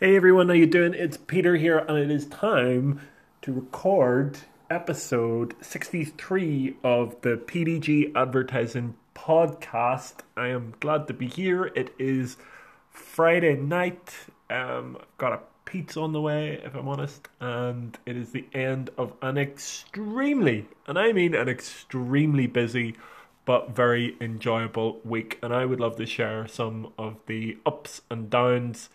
Hey everyone, how you doing? It's Peter here, and it is time to record episode 63 of the PDG Advertising Podcast. I am glad to be here. It is Friday night. Um, I've got a pizza on the way, if I'm honest, and it is the end of an extremely, and I mean an extremely busy but very enjoyable week. And I would love to share some of the ups and downs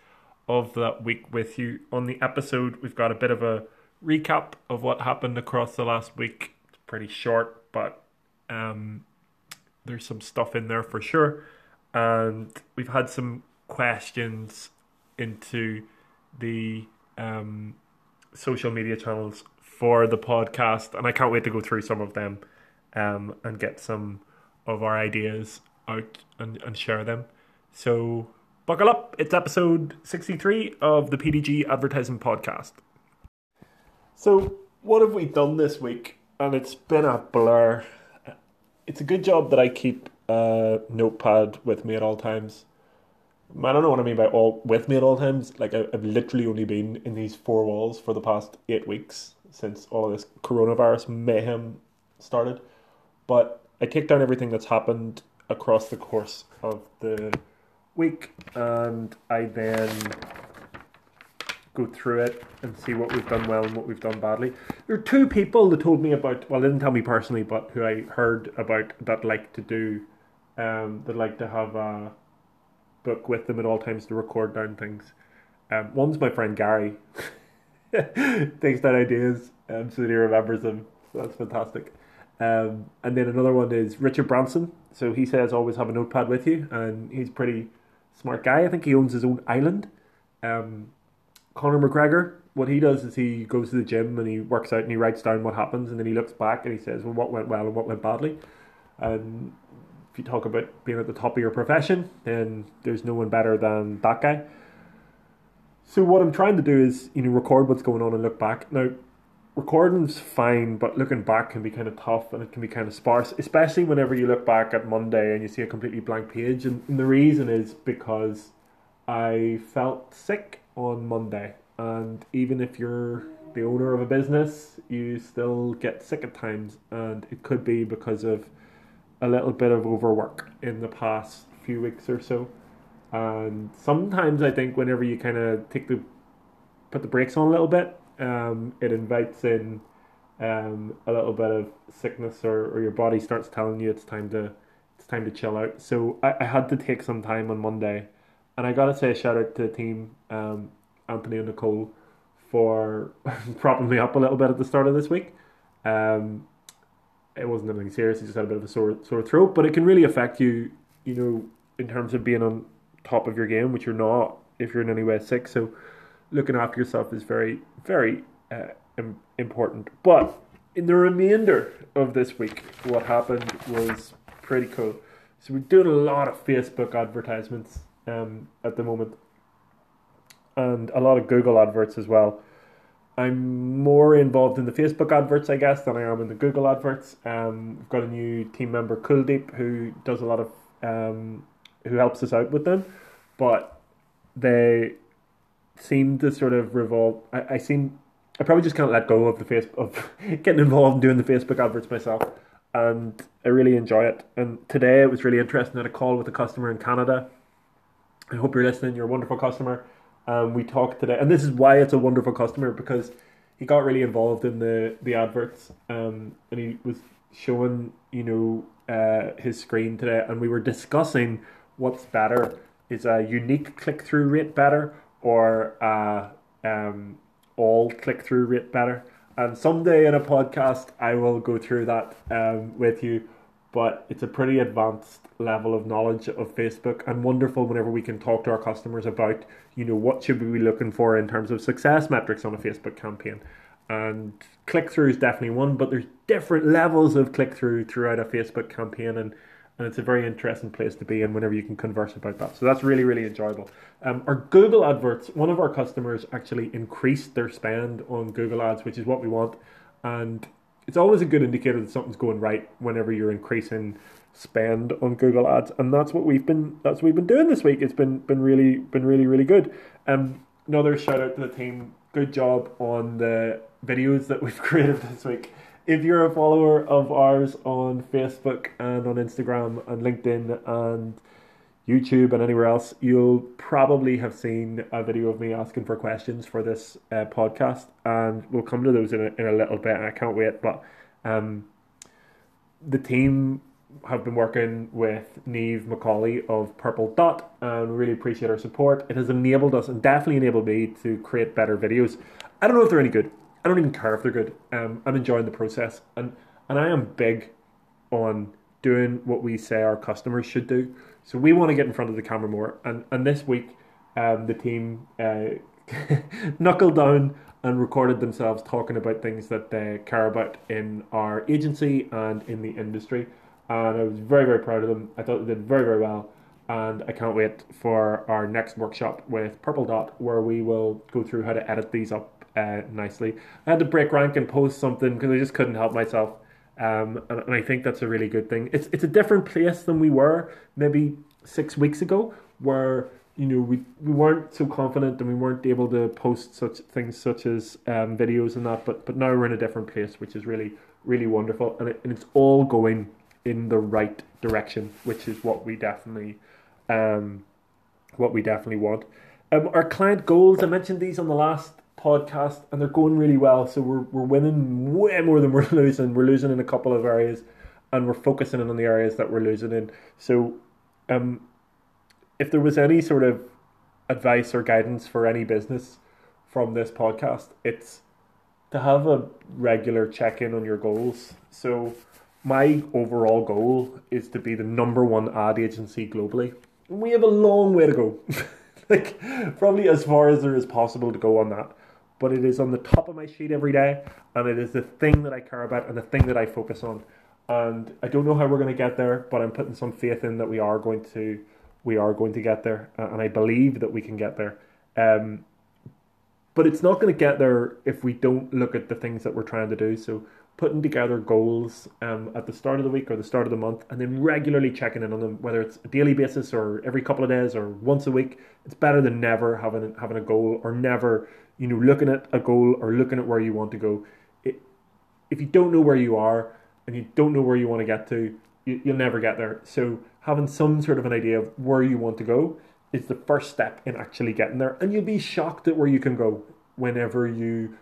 of that week with you. On the episode, we've got a bit of a recap of what happened across the last week. It's pretty short, but um, there's some stuff in there for sure. And we've had some questions into the um, social media channels for the podcast, and I can't wait to go through some of them um, and get some of our ideas out and, and share them. So buckle up. It's episode 63 of the PDG Advertising Podcast. So, what have we done this week? And it's been a blur. It's a good job that I keep a notepad with me at all times. I don't know what I mean by all with me at all times. Like I've literally only been in these four walls for the past eight weeks since all of this coronavirus mayhem started. But I take down everything that's happened across the course of the week, and I then go through it and see what we've done well and what we've done badly. There are two people that told me about, well, didn't tell me personally, but who I heard about that like to do, um, that like to have a book with them at all times to record down things. Um, one's my friend Gary, takes down ideas um, so that he remembers them. So that's fantastic. Um, and then another one is Richard Branson. So he says always have a notepad with you, and he's pretty smart guy. I think he owns his own island. Um, Conor McGregor, what he does is he goes to the gym and he works out and he writes down what happens, and then he looks back and he says, "Well, what went well and what went badly." And if you talk about being at the top of your profession, then there's no one better than that guy. So what I'm trying to do is, you know, record what's going on and look back. Now, recording's fine, but looking back can be kind of tough and it can be kind of sparse, especially whenever you look back at Monday and you see a completely blank page. And, and the reason is because I felt sick on Monday, and even if you're the owner of a business, you still get sick at times, and it could be because of a little bit of overwork in the past few weeks or so. And sometimes I think whenever you kind of take the put the brakes on a little bit, um, it invites in um, a little bit of sickness, or, or your body starts telling you it's time to it's time to chill out. So I, I had to take some time on Monday, and I gotta say a shout out to the team, um, Anthony and Nicole, for propping me up a little bit at the start of this week. Um, it wasn't anything serious. Just had a bit of a sore sore throat, but it can really affect you. You know, in terms of being on top of your game, which you're not if you're in any way sick. So, looking after yourself is very very uh, important. But in the remainder of this week, what happened was pretty cool. So we're doing a lot of Facebook advertisements um, at the moment, and a lot of Google adverts as well. I'm more involved in the Facebook adverts, I guess, than I am in the Google adverts. Um, we've got a new team member, Kuldeep, who does a lot of, um, who helps us out with them, but they seem to sort of revolve. I, I seem, I probably just can't let go of the face of getting involved in doing the Facebook adverts myself, and I really enjoy it. And today it was really interesting. I had a call with a customer in Canada. I hope you're listening. You're a wonderful customer um, we talked today, and this is why it's a wonderful customer because he got really involved in the the adverts, um, and he was showing you know uh, his screen today, and we were discussing what's better is a unique click through rate better or a um, all click through rate better. And someday in a podcast, I will go through that um, with you but it's a pretty advanced level of knowledge of Facebook and wonderful whenever we can talk to our customers about, you know, what should we be looking for in terms of success metrics on a Facebook campaign. And click through is definitely one, but there's different levels of click through throughout a Facebook campaign and and it's a very interesting place to be in whenever you can converse about that. So that's really, really enjoyable. Um, our Google adverts, one of our customers actually increased their spend on Google ads, which is what we want. And it's always a good indicator that something's going right whenever you're increasing spend on Google Ads, and that's what we've been that's what we've been doing this week. It's been been really been really really good. Um, another shout out to the team. Good job on the videos that we've created this week. If you're a follower of ours on Facebook and on Instagram and LinkedIn and YouTube and anywhere else, you'll probably have seen a video of me asking for questions for this uh, podcast, and we'll come to those in a, in a little bit. I can't wait. But um, the team have been working with Neve Macaulay of Purple Dot, and really appreciate our support. It has enabled us, and definitely enabled me, to create better videos. I don't know if they're any good. I don't even care if they're good. Um, I'm enjoying the process, and and I am big on doing what we say our customers should do. So we want to get in front of the camera more. And and this week, um, the team uh, knuckled down and recorded themselves talking about things that they care about in our agency and in the industry. And I was very very proud of them. I thought they did very very well. And I can't wait for our next workshop with Purple Dot, where we will go through how to edit these up uh, nicely. I had to break rank and post something because I just couldn't help myself. Um, and, and I think that's a really good thing. It's it's a different place than we were maybe six weeks ago, where you know we, we weren't so confident and we weren't able to post such things such as um, videos and that. But but now we're in a different place, which is really really wonderful, and, it, and it's all going in the right direction, which is what we definitely um, what we definitely want. Um, our client goals, I mentioned these on the last podcast, and they're going really well. So we're we're winning way more than we're losing. We're losing in a couple of areas, and we're focusing in on the areas that we're losing in. So, um, if there was any sort of advice or guidance for any business from this podcast, it's to have a regular check in on your goals. So, my overall goal is to be the number one ad agency globally. We have a long way to go. like, probably as far as there is possible to go on that but it is on the top of my sheet every day, and it is the thing that I care about and the thing that I focus on. And I don't know how we're going to get there, but I'm putting some faith in that we are going to we are going to get there, and I believe that we can get there. Um, but it's not going to get there if we don't look at the things that we're trying to do. So putting together goals um, at the start of the week or the start of the month, and then regularly checking in on them, whether it's a daily basis or every couple of days or once a week. It's better than never having having a goal or never you know, looking at a goal or looking at where you want to go. It, if you don't know where you are and you don't know where you want to get to, you, you'll never get there. So having some sort of an idea of where you want to go is the first step in actually getting there. And you'll be shocked at where you can go whenever you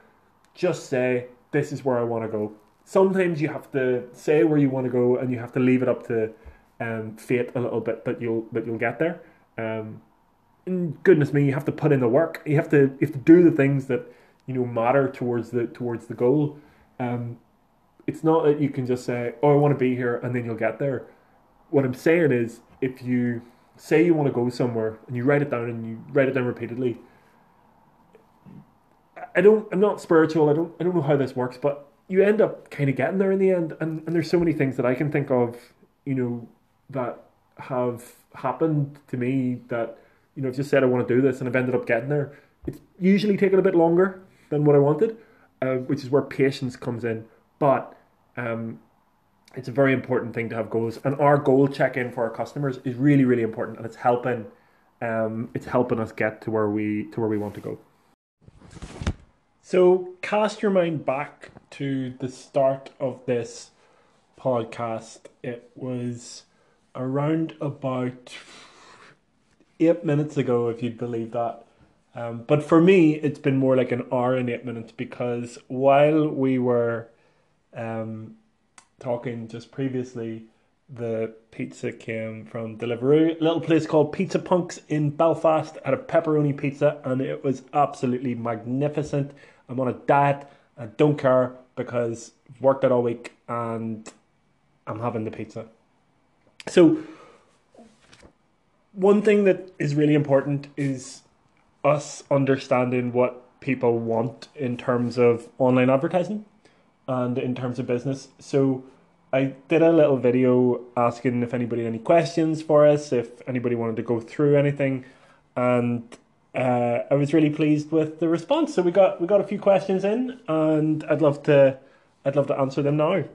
just say, This is where I want to go. Sometimes you have to say where you want to go and you have to leave it up to um, fate a little bit that you'll that you'll get there. Um, goodness me, you have to put in the work. You have to you have to do the things that you know matter towards the towards the goal. Um, it's not that you can just say, "Oh, I want to be here," and then you'll get there. What I'm saying is, if you say you want to go somewhere and you write it down and you write it down repeatedly, I don't. I'm not spiritual. I don't. I don't know how this works, but you end up kind of getting there in the end. And and there's so many things that I can think of, you know, that have happened to me that you know, I've just said I want to do this and I've ended up getting there. It's usually taken a bit longer than what I wanted, uh, which is where patience comes in. But um, it's a very important thing to have goals, and our goal check in for our customers is really, really important, and it's helping. Um, it's helping us get to where we to where we want to go. So cast your mind back to the start of this podcast. It was around about eight minutes ago, if you'd believe that. Um, but for me, it's been more like an hour and eight minutes because while we were um, talking just previously, the pizza came from Deliveroo, a little place called Pizza Punks in Belfast. Had a pepperoni pizza and it was absolutely magnificent. I'm on a diet. I don't care because I've worked it all week and I'm having the pizza. So one thing that is really important is us understanding what people want in terms of online advertising and in terms of business. So I did a little video asking if anybody had any questions for us, if anybody wanted to go through anything, and uh, I was really pleased with the response. So we got we got a few questions in, and I'd love to I'd love to answer them now.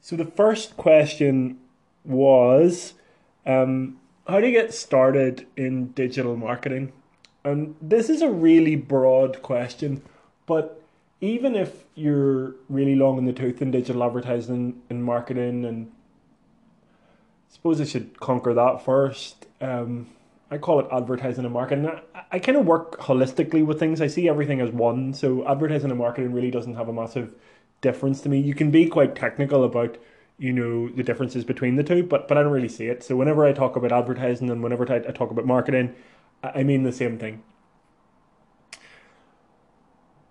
So the first question was um, how do you get started in digital marketing? And this is a really broad question, but even if you're really long in the tooth in digital advertising and marketing, and I suppose I should conquer that first. Um, I call it advertising and marketing. I, I kind of work holistically with things. I see everything as one. So advertising and marketing really doesn't have a massive difference to me. You can be quite technical about you know the differences between the two, but but I don't really see it. So whenever I talk about advertising and whenever I, talk about marketing, I mean the same thing.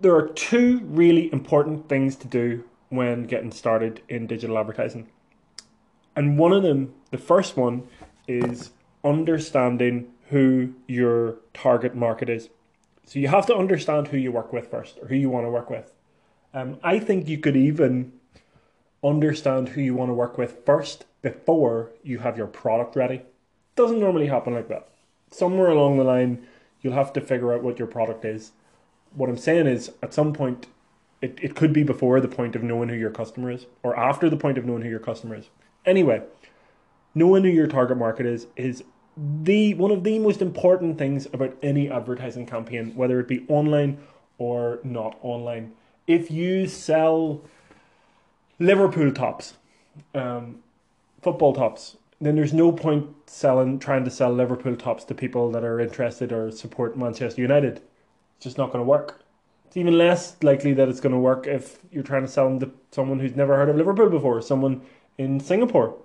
There are two really important things to do when getting started in digital advertising. And one of them, the first one, is understanding who your target market is. So you have to understand who you work with first, or who you want to work with. Um, I think you could even understand who you want to work with first before you have your product ready. Doesn't normally happen like that. Somewhere along the line, you'll have to figure out what your product is. What I'm saying is, at some point, it, it could be before the point of knowing who your customer is, or after the point of knowing who your customer is. Anyway, knowing who your target market is is the one of the most important things about any advertising campaign, whether it be online or not online. If you sell Liverpool tops, um, football tops, then there's no point selling trying to sell Liverpool tops to people that are interested or support Manchester United. It's just not going to work. It's even less likely that it's going to work if you're trying to sell them to someone who's never heard of Liverpool before, someone in Singapore.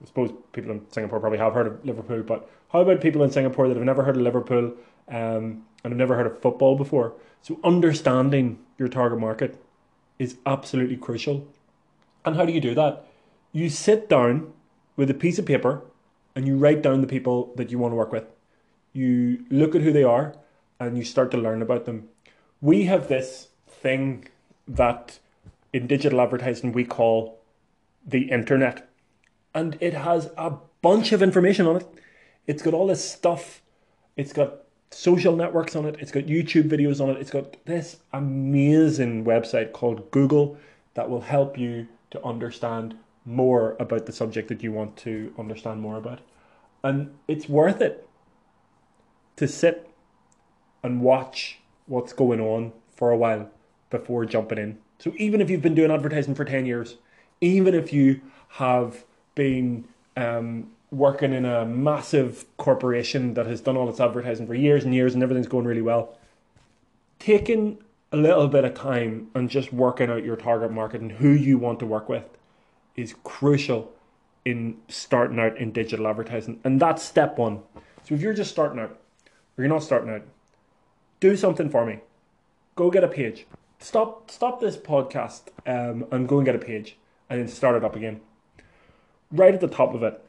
I suppose people in Singapore probably have heard of Liverpool, but how about people in Singapore that have never heard of Liverpool um, and have never heard of football before? So understanding your target market is absolutely crucial. And how do you do that? You sit down with a piece of paper and you write down the people that you want to work with. You look at who they are and you start to learn about them. We have this thing that in digital advertising we call the internet. And it has a bunch of information on it. It's got all this stuff. It's got social networks on it. It's got YouTube videos on it. It's got this amazing website called Google that will help you to understand more about the subject that you want to understand more about. And it's worth it to sit and watch what's going on for a while before jumping in. So even if you've been doing advertising for 10 years, even if you have been um, working in a massive corporation that has done all its advertising for years and years and everything's going really well, taking a little bit of time and just working out your target market and who you want to work with is crucial in starting out in digital advertising. And that's step one. So if you're just starting out, or you're not starting out, do something for me. Go get a page. Stop stop this podcast um, and go and get a page and then start it up again. Right at the top of it,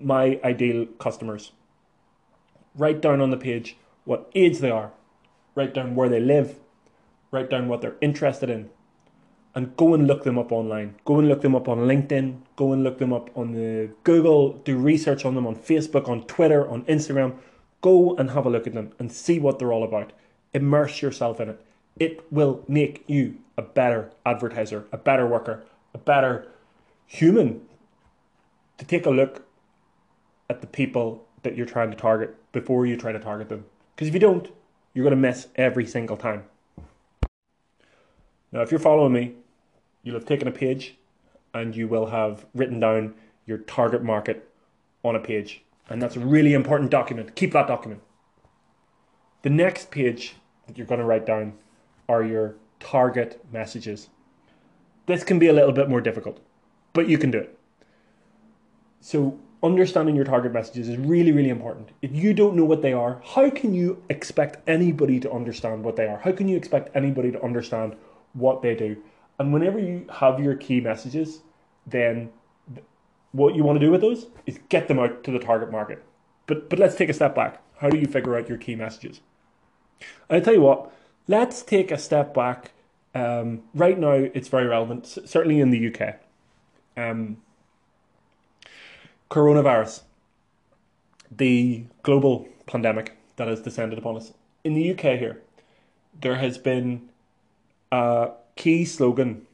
my ideal customers. Write down on the page what age they are, write down where they live, write down what they're interested in, and go and look them up online. Go and look them up on LinkedIn, go and look them up on the Google, do research on them on Facebook, on Twitter, on Instagram. Go and have a look at them and see what they're all about. Immerse yourself in it. It will make you a better advertiser, a better worker, a better human to take a look at the people that you're trying to target before you try to target them. Because if you don't, you're going to miss every single time. Now, if you're following me, you'll have taken a page and you will have written down your target market on a page. And that's a really important document. Keep that document. The next page that you're going to write down are your target messages. This can be a little bit more difficult, but you can do it. So, understanding your target messages is really, really important. If you don't know what they are, how can you expect anybody to understand what they are? How can you expect anybody to understand what they do? And whenever you have your key messages, then what you want to do with those is get them out to the target market. But but let's take a step back. How do you figure out your key messages? I tell you what, let's take a step back. Um, right now, it's very relevant, certainly in the UK. Um, coronavirus, the global pandemic that has descended upon us. In the UK here, there has been a key slogan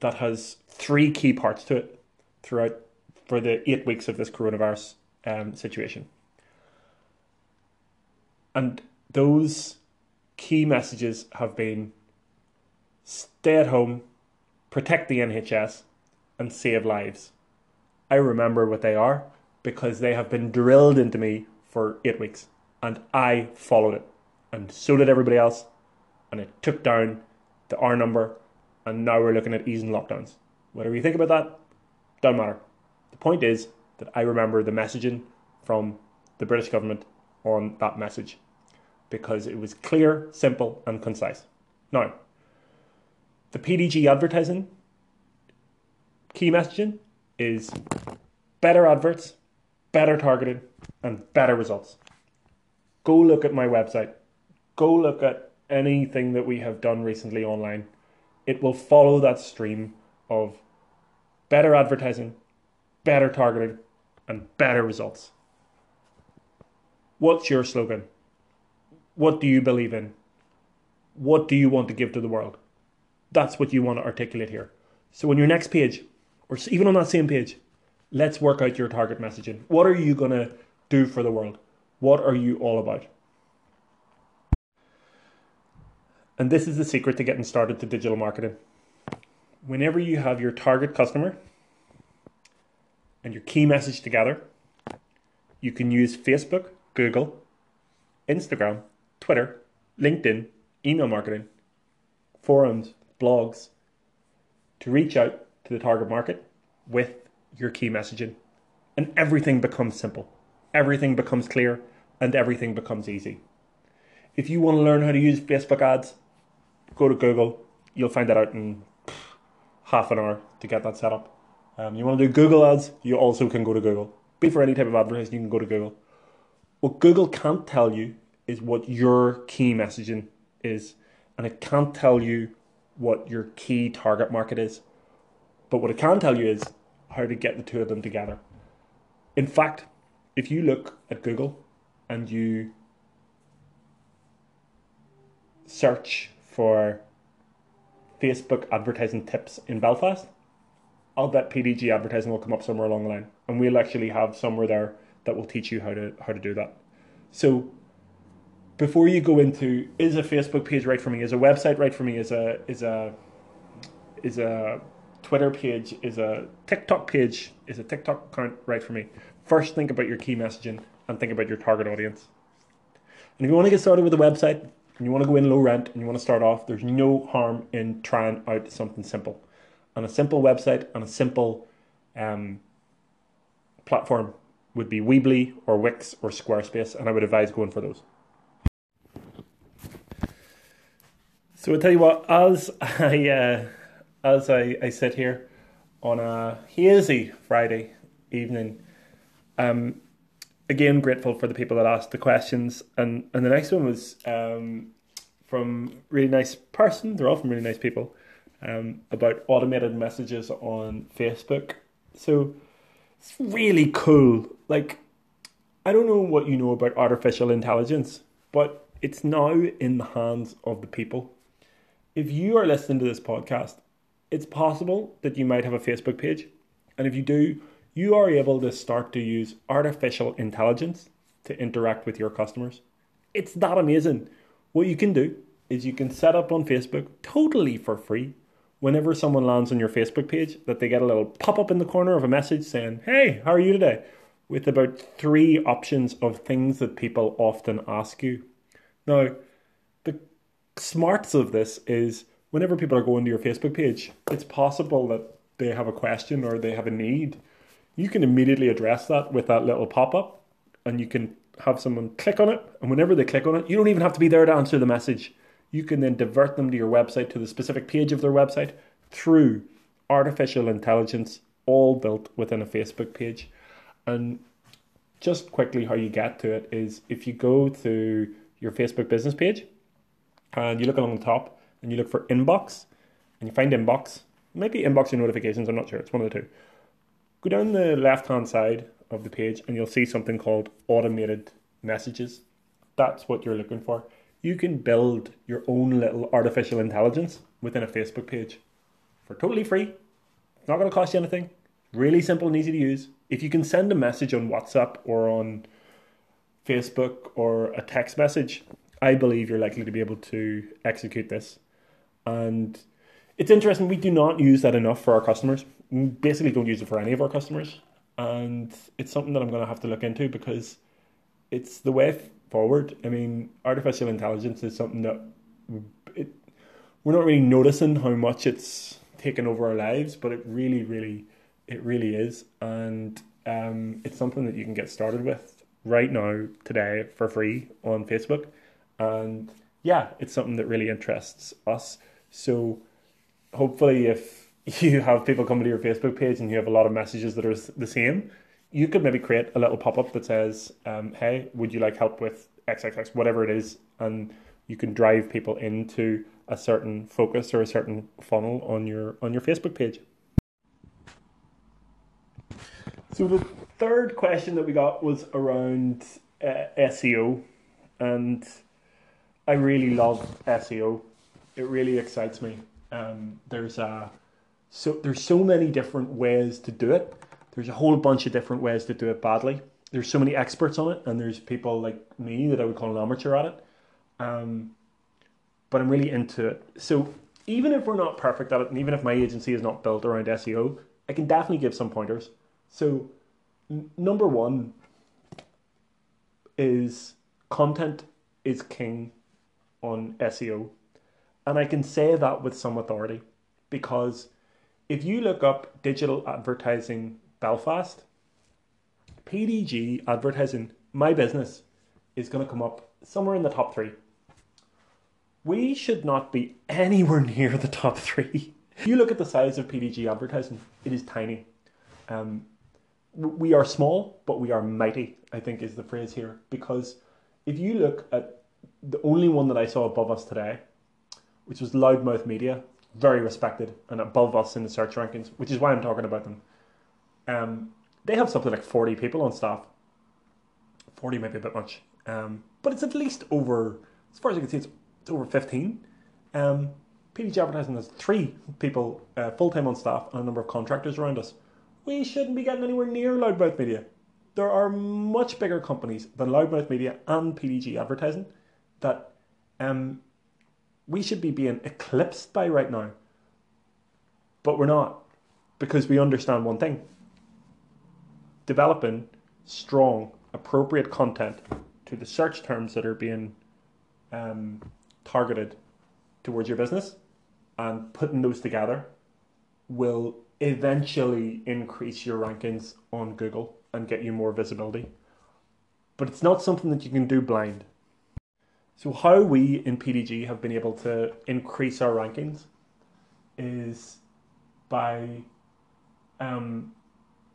that has three key parts to it throughout for the eight weeks of this coronavirus um, situation. And those key messages have been stay at home, protect the NHS, and save lives. I remember what they are because they have been drilled into me for eight weeks and I followed it. And so did everybody else. And it took down the R number and now we're looking at easing lockdowns. Whatever you think about that, doesn't matter. The point is that I remember the messaging from the British government on that message because it was clear, simple, and concise. Now, the PDG advertising key messaging is better adverts, better targeted, and better results. Go look at my website. Go look at anything that we have done recently online. It will follow that stream of better advertising, better targeting, and better results. What's your slogan? What do you believe in? What do you want to give to the world? That's what you want to articulate here. So on your next page, or even on that same page, let's work out your target messaging. What are you going to do for the world? What are you all about? And this is the secret to getting started to digital marketing. Whenever you have your target customer and your key message together, you can use Facebook, Google, Instagram, Twitter, LinkedIn, email marketing, forums, blogs to reach out the target market with your key messaging. And everything becomes simple, everything becomes clear, and everything becomes easy. If you want to learn how to use Facebook ads, go to Google. You'll find that out in half an hour to get that set up. Um, you want to do Google ads, you also can go to Google. Be for any type of advertising, you can go to Google. What Google can't tell you is what your key messaging is, and it can't tell you what your key target market is. But what I can tell you is how to get the two of them together. In fact, if you look at Google and you search for Facebook advertising tips in Belfast, I'll bet PDG advertising will come up somewhere along the line, and we'll actually have somewhere there that will teach you how to how to do that. So before you go into is a Facebook page right for me, is a website right for me, is a is a is a Twitter page, is a TikTok page, is a TikTok account right for me. First think about your key messaging and think about your target audience. And if you want to get started with a website and you want to go in low rent and you want to start off, there's no harm in trying out something simple. And a simple website and a simple um, platform would be Weebly or Wix or Squarespace, and I would advise going for those. So I tell you what, as I uh, as I, I sit here on a hazy Friday evening, um, again grateful for the people that asked the questions, and and the next one was um, from really nice person. They're all from really nice people um, about automated messages on Facebook. So it's really cool. Like I don't know what you know about artificial intelligence, but it's now in the hands of the people if you are listening to this podcast, it's possible that you might have a Facebook page. And if you do, you are able to start to use artificial intelligence to interact with your customers. It's that amazing. What you can do is you can set up on Facebook totally for free whenever someone lands on your Facebook page that they get a little pop up in the corner of a message saying, Hey, how are you today? With about three options of things that people often ask you. Now, the smarts of this is whenever people are going to your Facebook page, it's possible that they have a question or they have a need. You can immediately address that with that little pop up and you can have someone click on it. And whenever they click on it, you don't even have to be there to answer the message. You can then divert them to your website, to the specific page of their website through artificial intelligence, all built within a Facebook page. And just quickly, how you get to it is if you go to your Facebook business page, and you look along the top and you look for inbox and you find inbox, maybe inbox your notifications, I'm not sure, it's one of the two. Go down the left hand side of the page and you'll see something called automated messages. That's what you're looking for. You can build your own little artificial intelligence within a Facebook page for totally free. It's not going to cost you anything. Really simple and easy to use. If you can send a message on WhatsApp or on Facebook or a text message, I believe you're likely to be able to execute this. And it's interesting, we do not use that enough for our customers. We basically don't use it for any of our customers. And it's something that I'm going to have to look into because it's the way forward. I mean, artificial intelligence is something that it, we're not really noticing how much it's taken over our lives, but it really, really, it really is. And um, it's something that you can get started with right now, today, for free on Facebook. And yeah, it's something that really interests us. So hopefully, if you have people coming to your Facebook page and you have a lot of messages that are the same, you could maybe create a little pop up that says, um, "Hey, would you like help with XXX, whatever it is?" and you can drive people into a certain focus or a certain funnel on your on your Facebook page. So the third question that we got was around uh, SEO, and I really love SEO. It really excites me. Um, there's a so there's so many different ways to do it. There's a whole bunch of different ways to do it badly. There's so many experts on it, and there's people like me that I would call an amateur at it. Um, but I'm really into it. So even if we're not perfect at it, and even if my agency is not built around SEO, I can definitely give some pointers. So, n- number one is content is king on SEO. And I can say that with some authority because if you look up digital advertising Belfast, PDG advertising, my business, is going to come up somewhere in the top three. We should not be anywhere near the top three. If you look at the size of PDG advertising, it is tiny. Um, we are small, but we are mighty, I think is the phrase here. Because if you look at the only one that I saw above us today, which was Loudmouth Media, very respected and above us in the search rankings, which is why I'm talking about them. Um, they have something like 40 people on staff. 40 might be a bit much. Um, but it's at least over, as far as I can see, it's, it's over 15. Um, PDG Advertising has three people uh, full time on staff and a number of contractors around us we shouldn't be getting anywhere near Loudmouth Media. There are much bigger companies than Loudmouth Media and PDG Advertising that um, we should be being eclipsed by right now. But we're not because we understand one thing developing strong, appropriate content to the search terms that are being um, targeted towards your business and putting those together will eventually increase your rankings on Google and get you more visibility. But it's not something that you can do blind. So, how we in PDG have been able to increase our rankings is by um,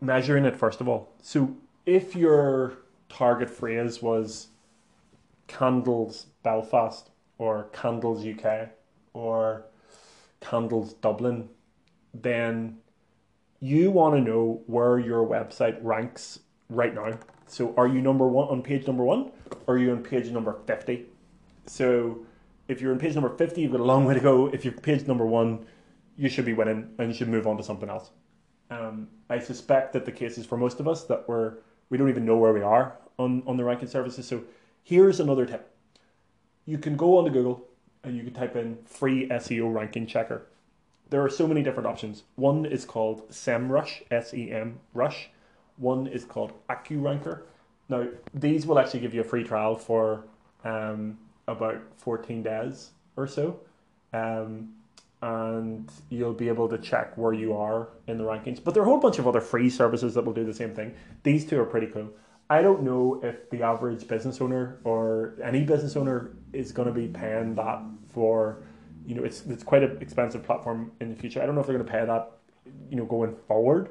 measuring it first of all. So, if your target phrase was candles Belfast or candles UK or candles Dublin, then you want to know where your website ranks right now. So are you number one on page number one or are you on page number 50? So if you're in page number 50, you've got a long way to go. If you're page number one, you should be winning and you should move on to something else. Um, I suspect that the case is for most of us that we're, we don't even know where we are on, on the ranking services. So here's another tip. You can go onto Google and you can type in free SEO ranking checker there are so many different options. One is called SEMrush, S E M Rush. One is called AccuRanker. Now, these will actually give you a free trial for um, about 14 days or so. Um, and you'll be able to check where you are in the rankings. But there are a whole bunch of other free services that will do the same thing. These two are pretty cool. I don't know if the average business owner or any business owner is going to be paying that for you know, it's it's quite an expensive platform in the future. I don't know if they're going to pay that, you know, going forward,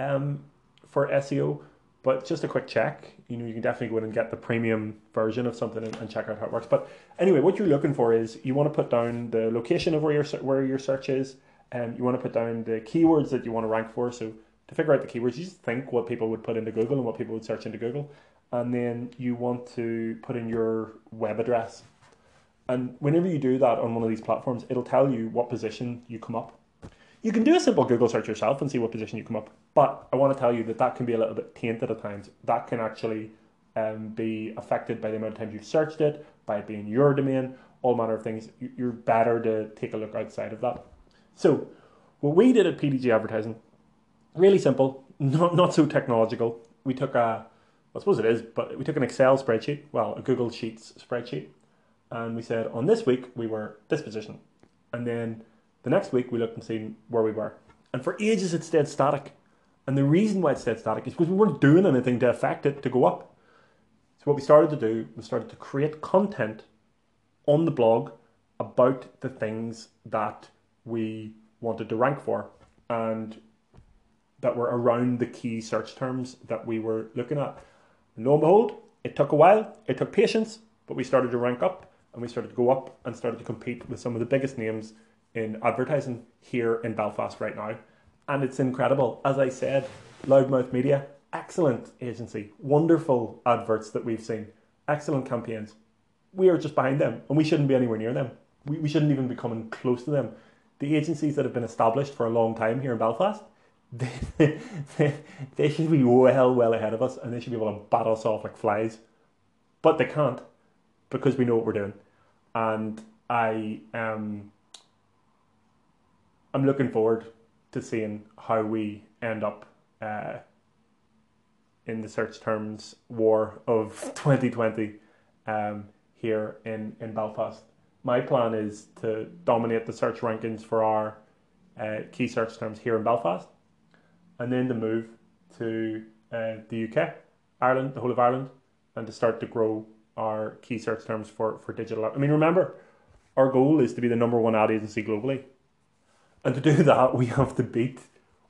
um, for SEO. But just a quick check, you know, you can definitely go in and get the premium version of something and, and check out how it works. But anyway, what you're looking for is you want to put down the location of where your where your search is, and you want to put down the keywords that you want to rank for. So to figure out the keywords, you just think what people would put into Google and what people would search into Google, and then you want to put in your web address and whenever you do that on one of these platforms, it'll tell you what position you come up. You can do a simple Google search yourself and see what position you come up. But I want to tell you that that can be a little bit tainted at times. That can actually um, be affected by the amount of times you've searched it, by it being your domain, all manner of things. You're better to take a look outside of that. So, what we did at PDG Advertising, really simple, not, not so technological. We took a, I suppose it is, but we took an Excel spreadsheet, well, a Google Sheets spreadsheet, and we said on this week we were this position. And then the next week we looked and seen where we were. And for ages it stayed static. And the reason why it stayed static is because we weren't doing anything to affect it to go up. So what we started to do was started to create content on the blog about the things that we wanted to rank for and that were around the key search terms that we were looking at. And lo and behold, it took a while, it took patience, but we started to rank up and we started to go up and started to compete with some of the biggest names in advertising here in Belfast right now. And it's incredible. As I said, Loudmouth Media, excellent agency, wonderful adverts that we've seen, excellent campaigns. We are just behind them and we shouldn't be anywhere near them. We, we shouldn't even be coming close to them. The agencies that have been established for a long time here in Belfast, they, they, they should be well, well ahead of us and they should be able to bat us off like flies. But they can't because we know what we're doing. And I um I'm looking forward to seeing how we end up uh, in the search terms war of 2020 um, here in, in Belfast. My plan is to dominate the search rankings for our uh, key search terms here in Belfast and then to move to uh, the UK, Ireland, the whole of Ireland, and to start to grow our key search terms for, for digital. I mean, remember, our goal is to be the number one ad agency globally. And to do that, we have to beat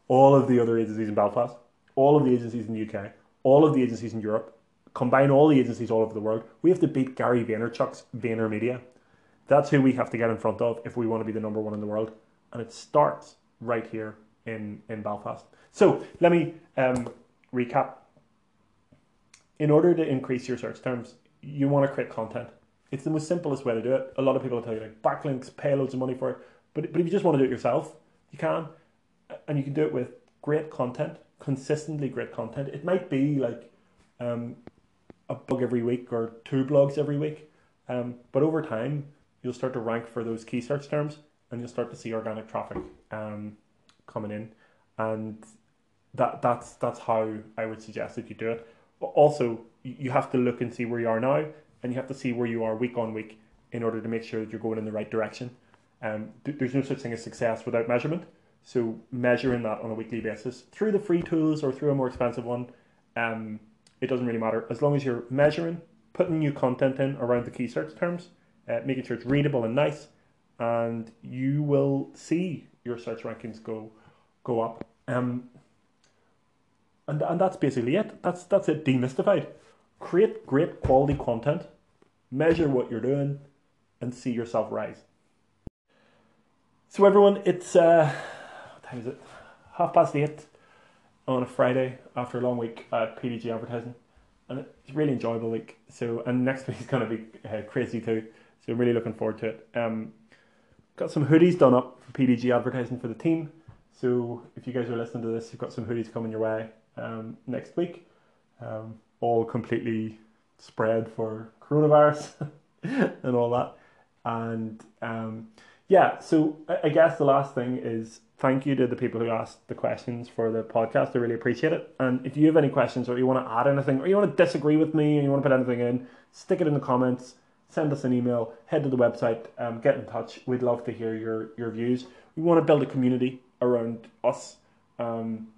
all of the other agencies in Belfast, all of the agencies in the UK, all of the agencies in Europe, combine all the agencies all over the world. We have to beat Gary Vaynerchuk's VaynerMedia. That's who we have to get in front of if we want to be the number one in the world. And it starts right here in, in Belfast. So let me um, recap. In order to increase your search terms, you want to create content. It's the most simplest way to do it. A lot of people tell you like backlinks, pay loads of money for it. But, but if you just want to do it yourself, you can. And you can do it with great content, consistently great content. It might be like um, a blog every week or two blogs every week. Um, but over time, you'll start to rank for those key search terms and you'll start to see organic traffic um, coming in. And that that's that's how I would suggest that you do it. But also, you have to look and see where you are now, and you have to see where you are week on week in order to make sure that you're going in the right direction. Um, there's no such thing as success without measurement. So measuring that on a weekly basis through the free tools or through a more expensive one, um, it doesn't really matter as long as you're measuring, putting new content in around the key search terms, uh, making sure it's readable and nice, and you will see your search rankings go go up. Um, and and that's basically it. That's that's it demystified. Create great quality content, measure what you're doing, and see yourself rise. So everyone, it's uh, what time is it? Half past eight on a Friday after a long week at PDG advertising, and it's really enjoyable week. So and next week is going to be uh, crazy too. So I'm really looking forward to it. Um, got some hoodies done up for PDG advertising for the team. So if you guys are listening to this, you've got some hoodies coming your way um, next week, um, all completely spread for coronavirus and all that. And um, yeah, so I guess the last thing is thank you to the people who asked the questions for the podcast. I really appreciate it. And if you have any questions or you want to add anything or you want to disagree with me and you want to put anything in, stick it in the comments. Send us an email. Head to the website. Um, get in touch. We'd love to hear your your views. We want to build a community around us, um,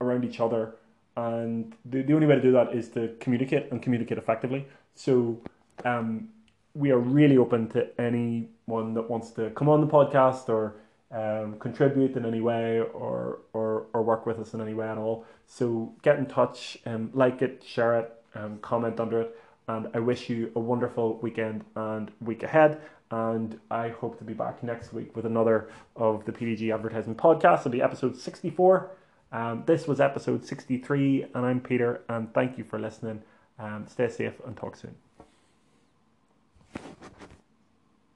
around each other, and the, the only way to do that is to communicate and communicate effectively. So um, we are really open to anyone that wants to come on the podcast or um, contribute in any way or, or or work with us in any way at all. So get in touch, um, like it, share it, um, comment under it, and I wish you a wonderful weekend and week ahead. And I hope to be back next week with another of the PDG advertising podcast. It'll be episode sixty four. Um, this was episode 63, and I'm Peter, and thank you for listening. Um, stay safe and talk soon.